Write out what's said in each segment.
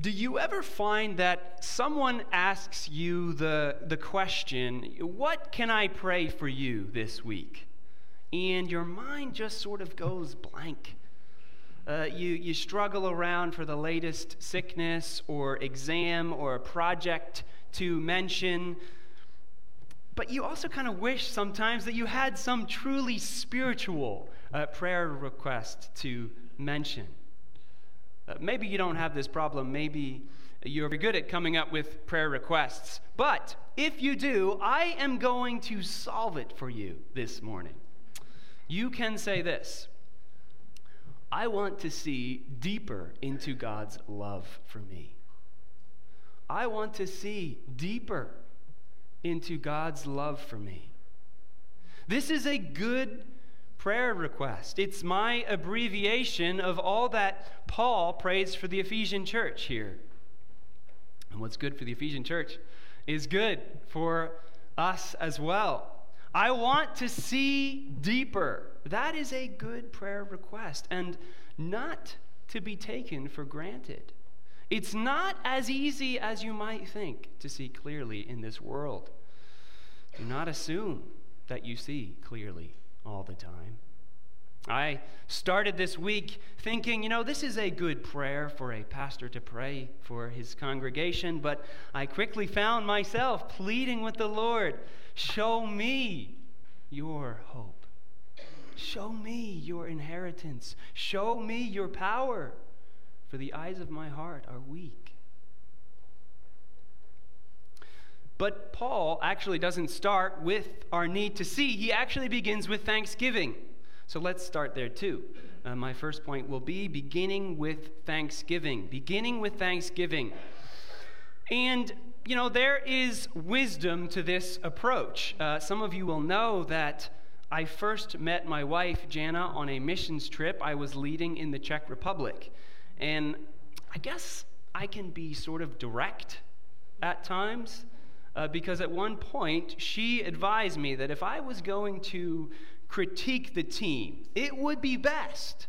Do you ever find that someone asks you the, the question, What can I pray for you this week? And your mind just sort of goes blank. Uh, you, you struggle around for the latest sickness or exam or project to mention. But you also kind of wish sometimes that you had some truly spiritual uh, prayer request to mention. Uh, maybe you don't have this problem. Maybe you're very good at coming up with prayer requests. But if you do, I am going to solve it for you this morning. You can say this I want to see deeper into God's love for me. I want to see deeper into God's love for me. This is a good prayer request. It's my abbreviation of all that Paul prays for the Ephesian church here. And what's good for the Ephesian church is good for us as well. I want to see deeper. That is a good prayer request and not to be taken for granted. It's not as easy as you might think to see clearly in this world. Do not assume that you see clearly all the time. I started this week thinking, you know, this is a good prayer for a pastor to pray for his congregation, but I quickly found myself pleading with the Lord, show me your hope. Show me your inheritance. Show me your power, for the eyes of my heart are weak. But Paul actually doesn't start with our need to see, he actually begins with thanksgiving. So let's start there too. Uh, my first point will be beginning with thanksgiving. Beginning with thanksgiving. And, you know, there is wisdom to this approach. Uh, some of you will know that I first met my wife, Jana, on a missions trip I was leading in the Czech Republic. And I guess I can be sort of direct at times uh, because at one point she advised me that if I was going to critique the team, it would be best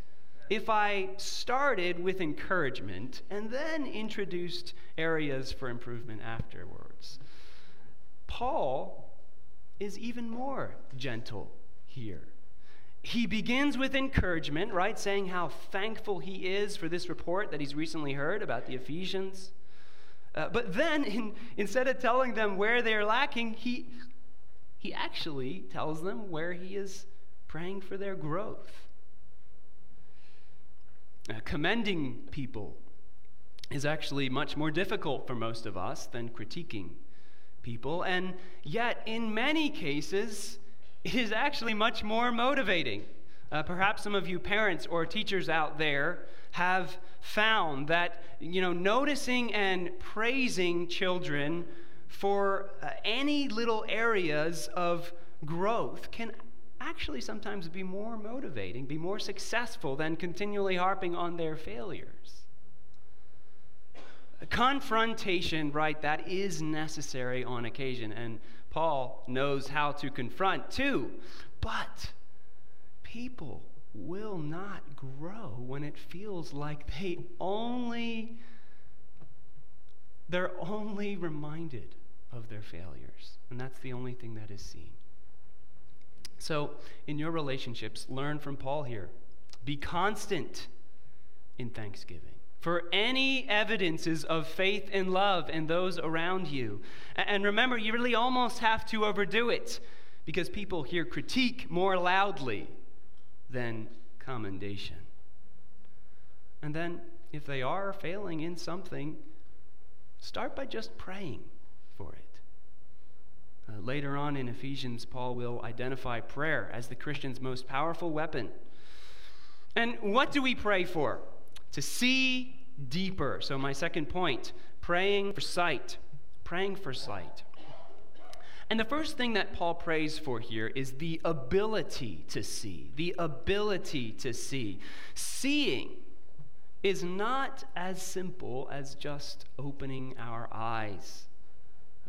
if I started with encouragement and then introduced areas for improvement afterwards. Paul is even more gentle here. He begins with encouragement, right? Saying how thankful he is for this report that he's recently heard about the Ephesians. Uh, but then, in, instead of telling them where they're lacking, he, he actually tells them where he is praying for their growth. Uh, commending people is actually much more difficult for most of us than critiquing people, and yet, in many cases, it is actually much more motivating. Uh, perhaps some of you parents or teachers out there have found that, you know, noticing and praising children for uh, any little areas of growth can actually sometimes be more motivating, be more successful than continually harping on their failures. Confrontation, right, that is necessary on occasion, and Paul knows how to confront too. But people will not grow when it feels like they only they're only reminded of their failures. And that's the only thing that is seen. So in your relationships learn from paul here. Be constant in thanksgiving. For any evidences of faith and love in those around you. And remember you really almost have to overdo it. Because people hear critique more loudly than commendation. And then, if they are failing in something, start by just praying for it. Uh, later on in Ephesians, Paul will identify prayer as the Christian's most powerful weapon. And what do we pray for? To see deeper. So, my second point praying for sight. Praying for sight. And the first thing that Paul prays for here is the ability to see. The ability to see. Seeing is not as simple as just opening our eyes.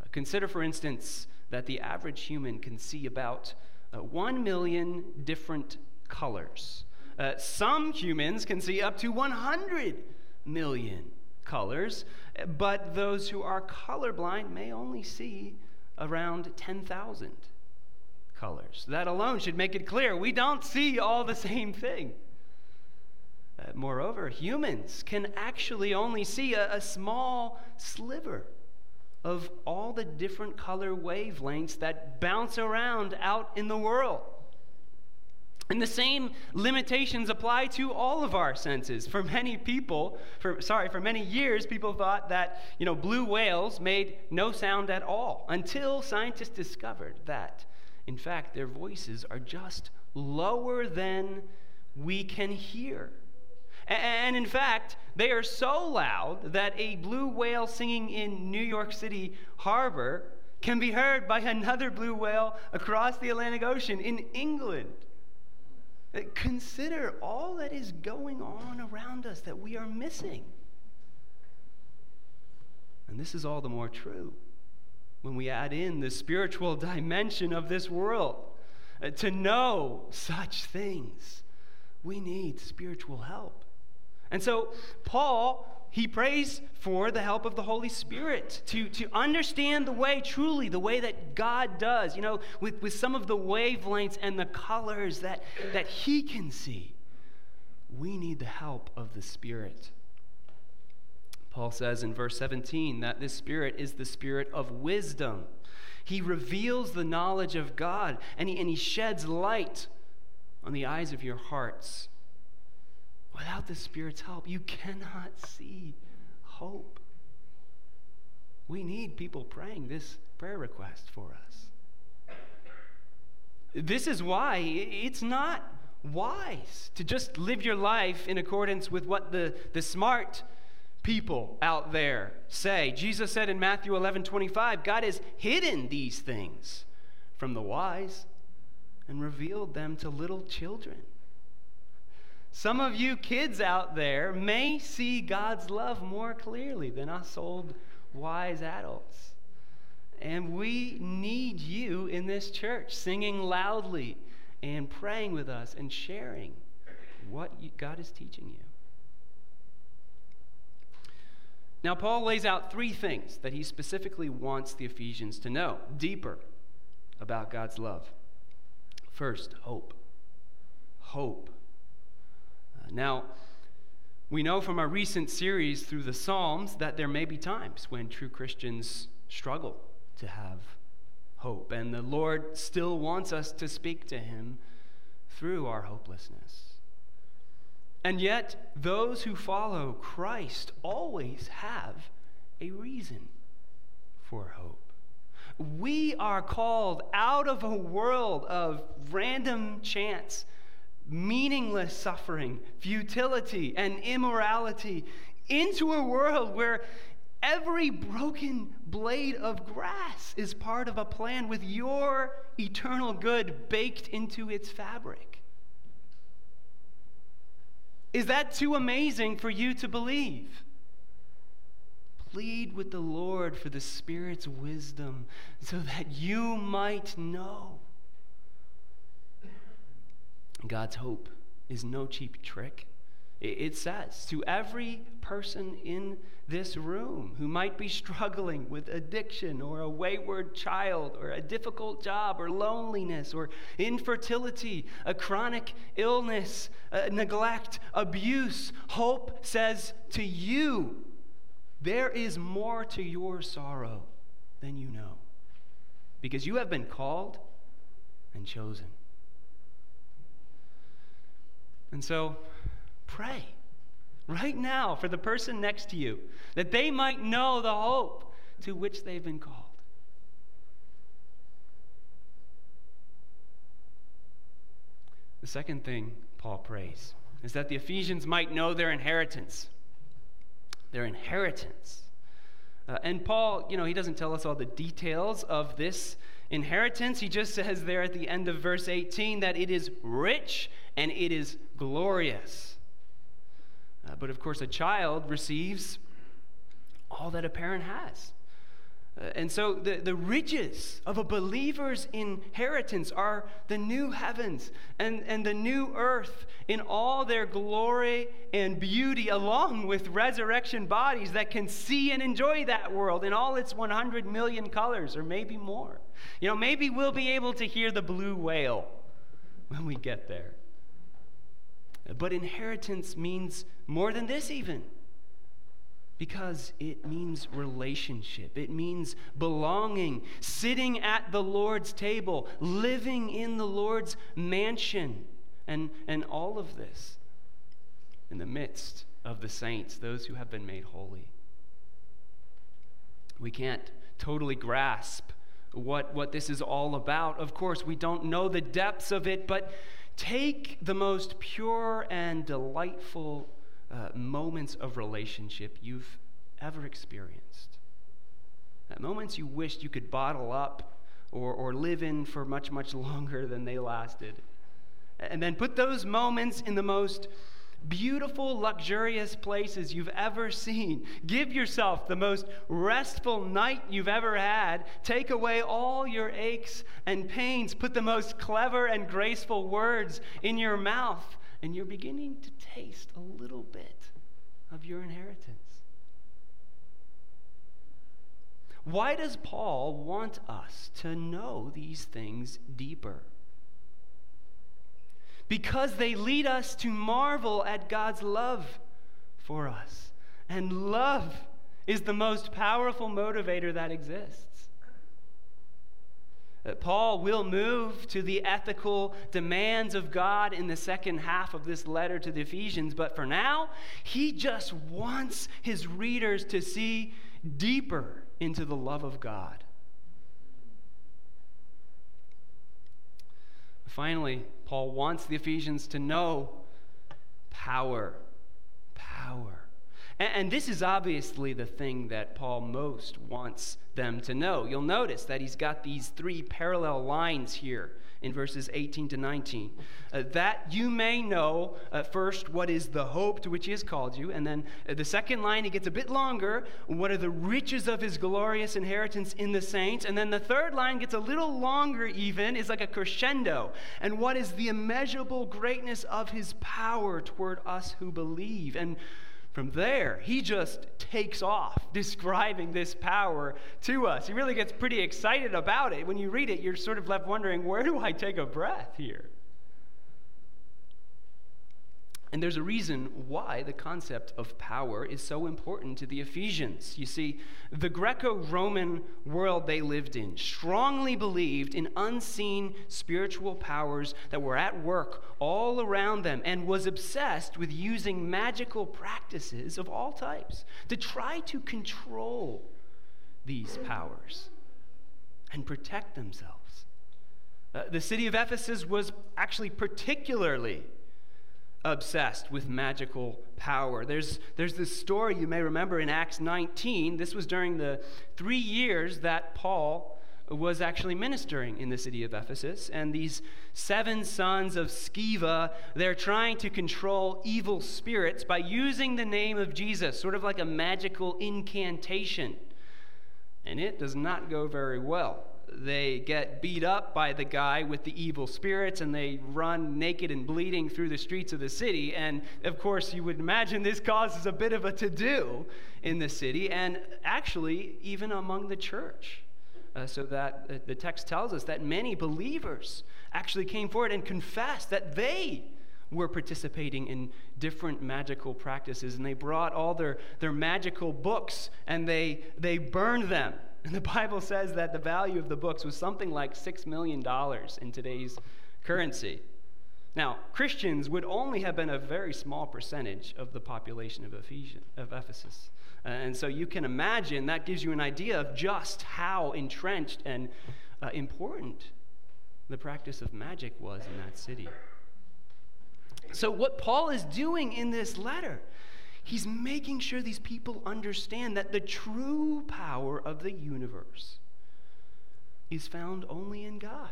Uh, consider, for instance, that the average human can see about uh, 1 million different colors. Uh, some humans can see up to 100 million colors, but those who are colorblind may only see around 10,000 colors. That alone should make it clear we don't see all the same thing. Uh, moreover, humans can actually only see a, a small sliver of all the different color wavelengths that bounce around out in the world. And the same limitations apply to all of our senses. For many people, for, sorry, for many years, people thought that you know, blue whales made no sound at all until scientists discovered that, in fact, their voices are just lower than we can hear. And in fact, they are so loud that a blue whale singing in New York City harbor can be heard by another blue whale across the Atlantic Ocean in England. Consider all that is going on around us that we are missing. And this is all the more true when we add in the spiritual dimension of this world. Uh, to know such things, we need spiritual help. And so, Paul he prays for the help of the Holy Spirit to, to understand the way, truly, the way that God does, you know, with, with some of the wavelengths and the colors that, that He can see. We need the help of the Spirit. Paul says in verse 17 that this Spirit is the Spirit of wisdom. He reveals the knowledge of God and he, and he sheds light on the eyes of your hearts Without the Spirit's help, you cannot see hope. We need people praying this prayer request for us. This is why it's not wise to just live your life in accordance with what the, the smart people out there say. Jesus said in Matthew 11 25, God has hidden these things from the wise and revealed them to little children. Some of you kids out there may see God's love more clearly than us old wise adults. And we need you in this church singing loudly and praying with us and sharing what God is teaching you. Now, Paul lays out three things that he specifically wants the Ephesians to know deeper about God's love. First, hope. Hope. Now, we know from our recent series through the Psalms that there may be times when true Christians struggle to have hope, and the Lord still wants us to speak to Him through our hopelessness. And yet, those who follow Christ always have a reason for hope. We are called out of a world of random chance meaningless suffering, futility, and immorality into a world where every broken blade of grass is part of a plan with your eternal good baked into its fabric. Is that too amazing for you to believe? Plead with the Lord for the Spirit's wisdom so that you might know. God's hope is no cheap trick. It says to every person in this room who might be struggling with addiction or a wayward child or a difficult job or loneliness or infertility, a chronic illness, neglect, abuse, hope says to you, there is more to your sorrow than you know because you have been called and chosen. And so pray right now for the person next to you that they might know the hope to which they've been called. The second thing Paul prays is that the Ephesians might know their inheritance. Their inheritance. Uh, and Paul, you know, he doesn't tell us all the details of this inheritance. He just says there at the end of verse 18 that it is rich and it is glorious. Uh, but of course, a child receives all that a parent has. Uh, and so the, the riches of a believer's inheritance are the new heavens and, and the new earth in all their glory and beauty, along with resurrection bodies that can see and enjoy that world in all its 100 million colors, or maybe more. You know, maybe we'll be able to hear the blue whale when we get there. But inheritance means more than this, even because it means relationship. It means belonging, sitting at the Lord's table, living in the Lord's mansion, and, and all of this in the midst of the saints, those who have been made holy. We can't totally grasp what, what this is all about. Of course, we don't know the depths of it, but take the most pure and delightful uh, moments of relationship you've ever experienced. At moments you wished you could bottle up or, or live in for much, much longer than they lasted. And then put those moments in the most beautiful, luxurious places you've ever seen. Give yourself the most restful night you've ever had. Take away all your aches and pains. Put the most clever and graceful words in your mouth and you're beginning to taste a little bit of your inheritance. Why does Paul want us to know these things deeper? Because they lead us to marvel at God's love for us. And love is the most powerful motivator that exists. Uh, Paul will move to the ethical demands of God in the second half of this letter to the Ephesians, but for now, he just wants his readers to see deeper into the love of God. Finally, Paul wants the Ephesians to know power. Power. And, and, this is obviously the thing that Paul most wants them to know. You'll notice that he's got these three parallel lines here in verses 18 to 19. Uh, that you may know, uh, first, what is the hope to which he has called you. And then uh, the second line, he gets a bit longer. What are the riches of his glorious inheritance in the saints? And then the third line gets a little longer, even, is like a crescendo. And what is the immeasurable greatness of his power toward us who believe? And from there, he just takes off describing this power to us. He really gets pretty excited about it. When you read it, you're sort of left wondering, where do I take a breath here? And there's a reason why the concept of power is so important to the Ephesians. You see, the Greco Roman world they lived in strongly believed in unseen spiritual powers that were at work all around them and was obsessed with using magical practices of all types to try to control these powers and protect themselves. Uh, the city of Ephesus was actually particularly obsessed with magical power. There's, there's this story you may remember in Acts 19. This was during the three years that Paul was actually ministering in the city of Ephesus. And these seven sons of Sceva, they're trying to control evil spirits by using the name of Jesus, sort of like a magical incantation. And it does not go very well they get beat up by the guy with the evil spirits and they run naked and bleeding through the streets of the city. And of course, you would imagine this causes a bit of a to do in the city and actually even among the church. Uh, so that uh, the text tells us that many believers actually came forward and confessed that they were participating in different magical practices and they brought all their, their magical books and they, they burned them and the Bible says that the value of the books was something like $6 million in today's currency. Now, Christians would only have been a very small percentage of the population of, of Ephesus. Uh, and so you can imagine that gives you an idea of just how entrenched and uh, important the practice of magic was in that city. So, what Paul is doing in this letter He's making sure these people understand that the true power of the universe is found only in God.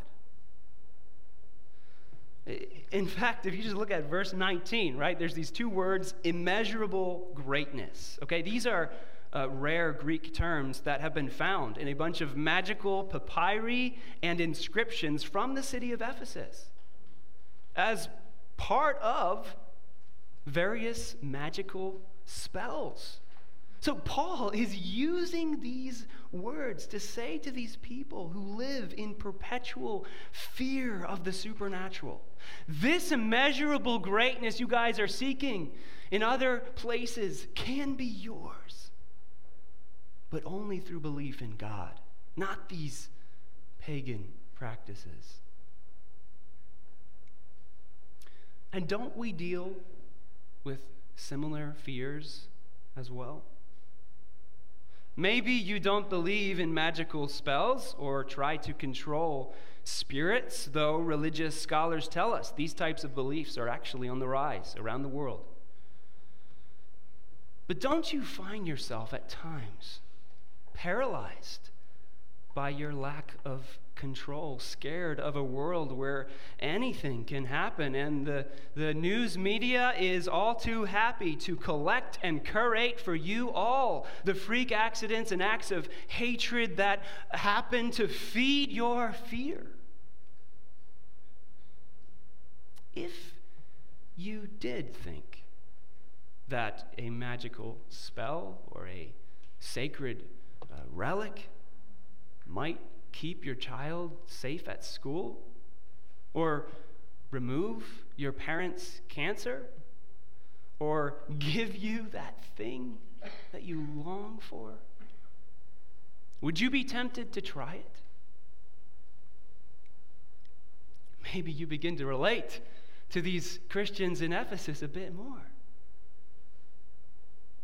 In fact, if you just look at verse 19, right, there's these two words immeasurable greatness. Okay, these are uh, rare Greek terms that have been found in a bunch of magical papyri and inscriptions from the city of Ephesus as part of various magical spells. So, Paul is using these words to say to these people who live in perpetual fear of the supernatural this immeasurable greatness you guys are seeking in other places can be yours, but only through belief in God, not these pagan practices. And don't we deal with similar fears as well? Maybe you don't believe in magical spells or try to control spirits, though religious scholars tell us these types of beliefs are actually on the rise around the world. But don't you find yourself at times paralyzed by your lack of control, scared of a world where anything can happen. And the, the news media is all too happy to collect and curate for you all the freak accidents and acts of hatred that happen to feed your fear. If you did think that a magical spell or a sacred uh, relic might keep your child safe at school? Or remove your parents' cancer? Or give you that thing that you long for? Would you be tempted to try it? Maybe you begin to relate to these Christians in Ephesus a bit more.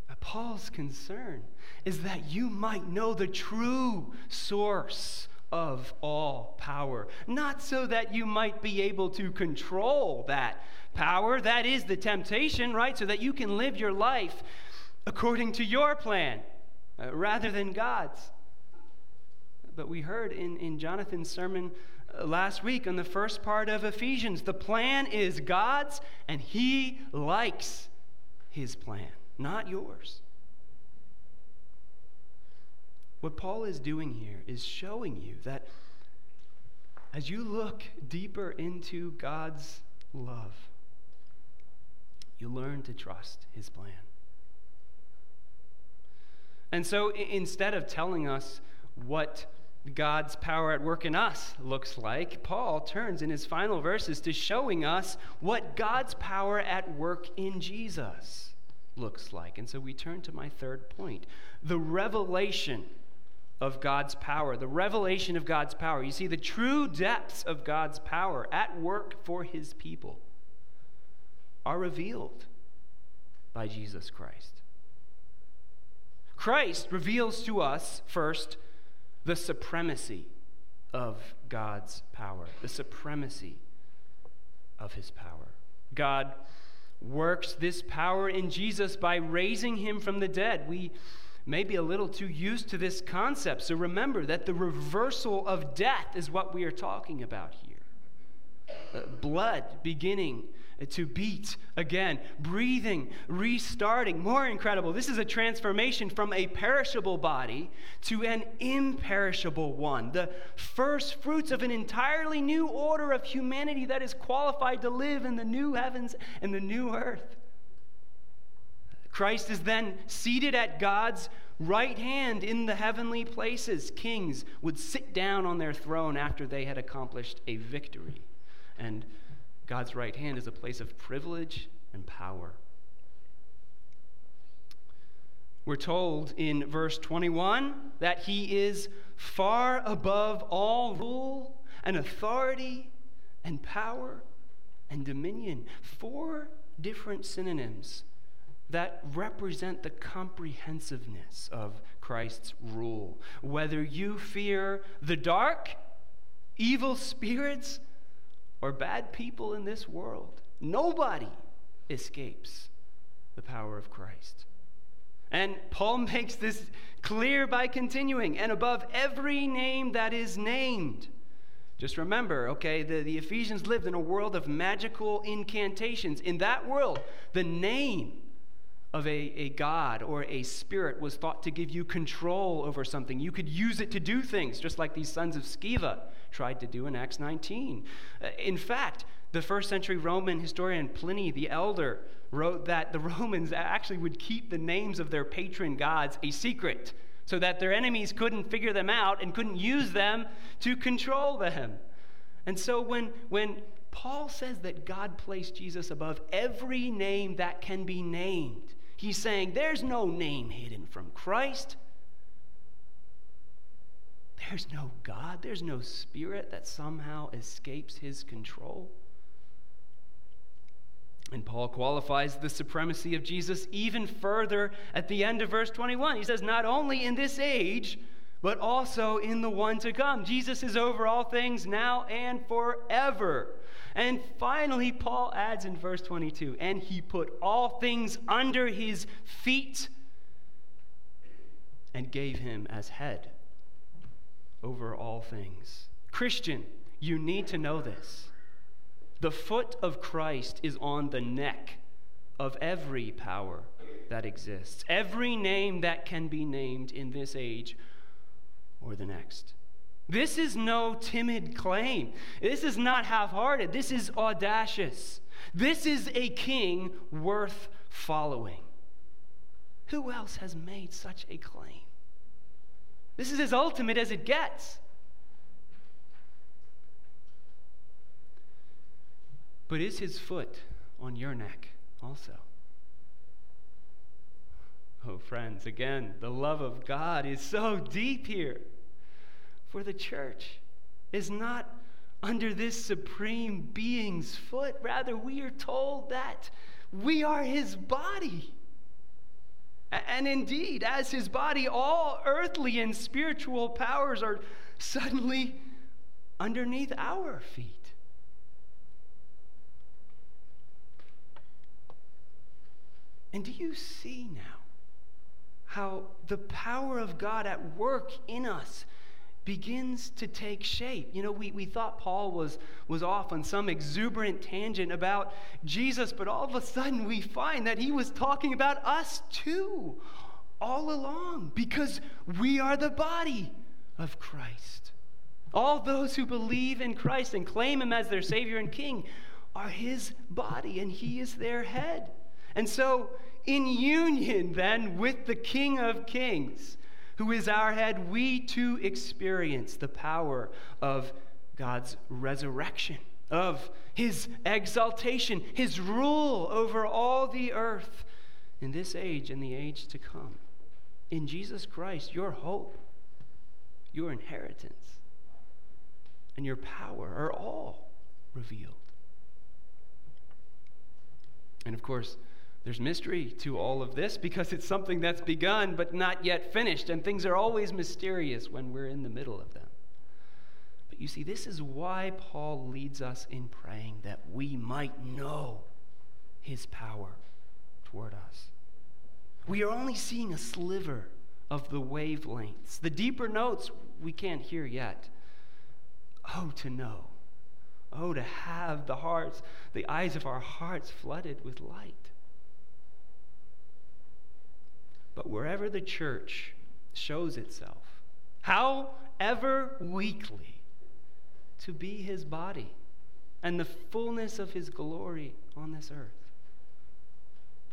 But Paul's concern is that you might know the true source of all power. Not so that you might be able to control that power. That is the temptation, right? So that you can live your life according to your plan uh, rather than God's. But we heard in, in Jonathan's sermon uh, last week on the first part of Ephesians the plan is God's, and He likes His plan, not yours. What Paul is doing here is showing you that as you look deeper into God's love, you learn to trust his plan. And so instead of telling us what God's power at work in us looks like, Paul turns in his final verses to showing us what God's power at work in Jesus looks like. And so we turn to my third point the revelation of God's power, the revelation of God's power. You see, the true depths of God's power at work for his people are revealed by Jesus Christ. Christ reveals to us, first, the supremacy of God's power, the supremacy of his power. God works this power in Jesus by raising him from the dead. We maybe a little too used to this concept. So remember that the reversal of death is what we are talking about here. Uh, blood beginning to beat again, breathing, restarting. More incredible, this is a transformation from a perishable body to an imperishable one. The first fruits of an entirely new order of humanity that is qualified to live in the new heavens and the new earth. Christ is then seated at God's right hand in the heavenly places. Kings would sit down on their throne after they had accomplished a victory. And God's right hand is a place of privilege and power. We're told in verse 21 that he is far above all rule and authority and power and dominion. Four different synonyms that represent the comprehensiveness of Christ's rule. Whether you fear the dark, evil spirits, or bad people in this world, nobody escapes the power of Christ. And Paul makes this clear by continuing, and above every name that is named. Just remember, okay, the, the Ephesians lived in a world of magical incantations. In that world, the name of a, a god or a spirit was thought to give you control over something. You could use it to do things, just like these sons of Sceva tried to do in Acts 19. Uh, in fact, the first century Roman historian Pliny the Elder wrote that the Romans actually would keep the names of their patron gods a secret so that their enemies couldn't figure them out and couldn't use them to control them. And so when, when Paul says that God placed Jesus above every name that can be named, he's saying there's no name hidden from Christ. There's no God, there's no spirit that somehow escapes his control. And Paul qualifies the supremacy of Jesus even further at the end of verse 21. He says, Not only in this age, but also in the one to come. Jesus is over all things now and forever. And finally, Paul adds in verse 22 and he put all things under his feet and gave him as head over all things. Christian, you need to know this. The foot of Christ is on the neck of every power that exists, every name that can be named in this age or the next. This is no timid claim. This is not half hearted. This is audacious. This is a king worth following. Who else has made such a claim? This is as ultimate as it gets. But is his foot on your neck also? Oh, friends, again, the love of God is so deep here. For the church is not under this supreme being's foot. Rather, we are told that we are his body. And indeed, as his body, all earthly and spiritual powers are suddenly underneath our feet. And do you see now how the power of God at work in us begins to take shape? You know, we, we thought Paul was, was off on some exuberant tangent about Jesus, but all of a sudden we find that he was talking about us too, all along, because we are the body of Christ. All those who believe in Christ and claim him as their Savior and King are his body, and he is their head. And so, in union then with the King of Kings, who is our head, we too experience the power of God's resurrection, of his exaltation, his rule over all the earth in this age and the age to come. In Jesus Christ, your hope, your inheritance, and your power are all revealed. And of course, there's mystery to all of this because it's something that's begun but not yet finished, and things are always mysterious when we're in the middle of them. But you see, this is why Paul leads us in praying that we might know his power toward us. We are only seeing a sliver of the wavelengths. The deeper notes we can't hear yet. Oh, to know. Oh, to have the hearts, the eyes of our hearts flooded with light. But wherever the church shows itself, however weakly, to be his body and the fullness of his glory on this earth,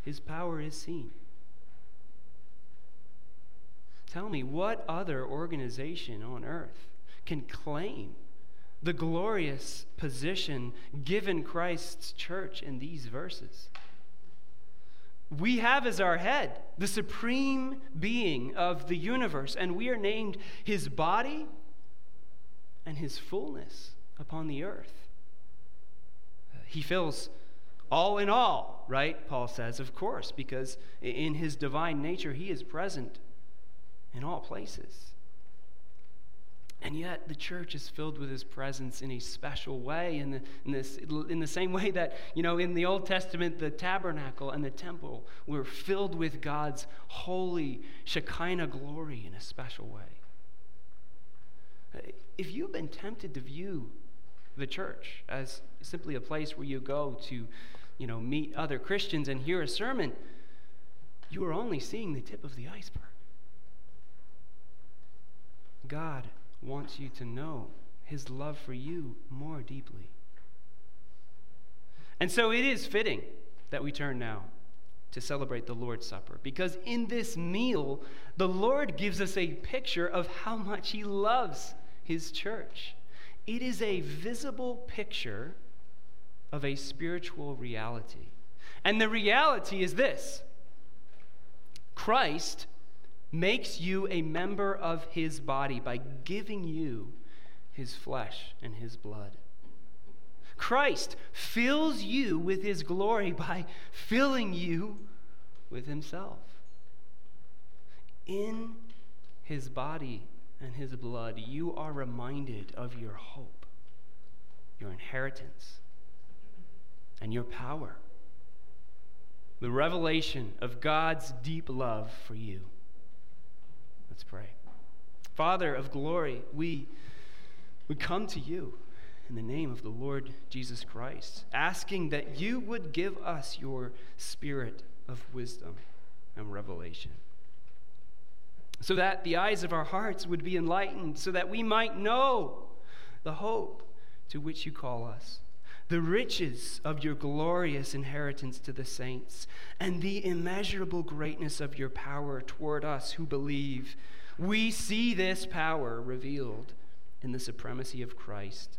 his power is seen. Tell me, what other organization on earth can claim the glorious position given Christ's church in these verses? We have as our head the supreme being of the universe, and we are named his body and his fullness upon the earth. He fills all in all, right? Paul says, of course, because in his divine nature, he is present in all places. And yet, the church is filled with his presence in a special way, in the, in, this, in the same way that, you know, in the Old Testament, the tabernacle and the temple were filled with God's holy Shekinah glory in a special way. If you've been tempted to view the church as simply a place where you go to, you know, meet other Christians and hear a sermon, you are only seeing the tip of the iceberg. God wants you to know his love for you more deeply. And so it is fitting that we turn now to celebrate the Lord's Supper because in this meal, the Lord gives us a picture of how much he loves his church. It is a visible picture of a spiritual reality. And the reality is this Christ makes you a member of his body by giving you his flesh and his blood. Christ fills you with his glory by filling you with himself. In his body and his blood, you are reminded of your hope, your inheritance, and your power. The revelation of God's deep love for you. Let's pray. Father of glory, we, we come to you in the name of the Lord Jesus Christ, asking that you would give us your spirit of wisdom and revelation. So that the eyes of our hearts would be enlightened, so that we might know the hope to which you call us, the riches of your glorious inheritance to the saints, and the immeasurable greatness of your power toward us who believe. We see this power revealed in the supremacy of Christ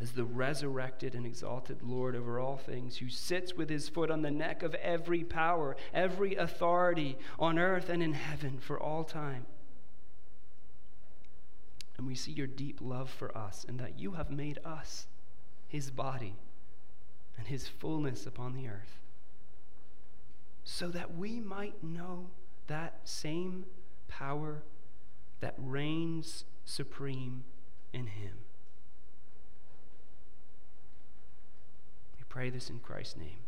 as the resurrected and exalted Lord over all things, who sits with his foot on the neck of every power, every authority on earth and in heaven for all time. And we see your deep love for us, and that you have made us his body and his fullness upon the earth, so that we might know that same power that reigns supreme in him. We pray this in Christ's name.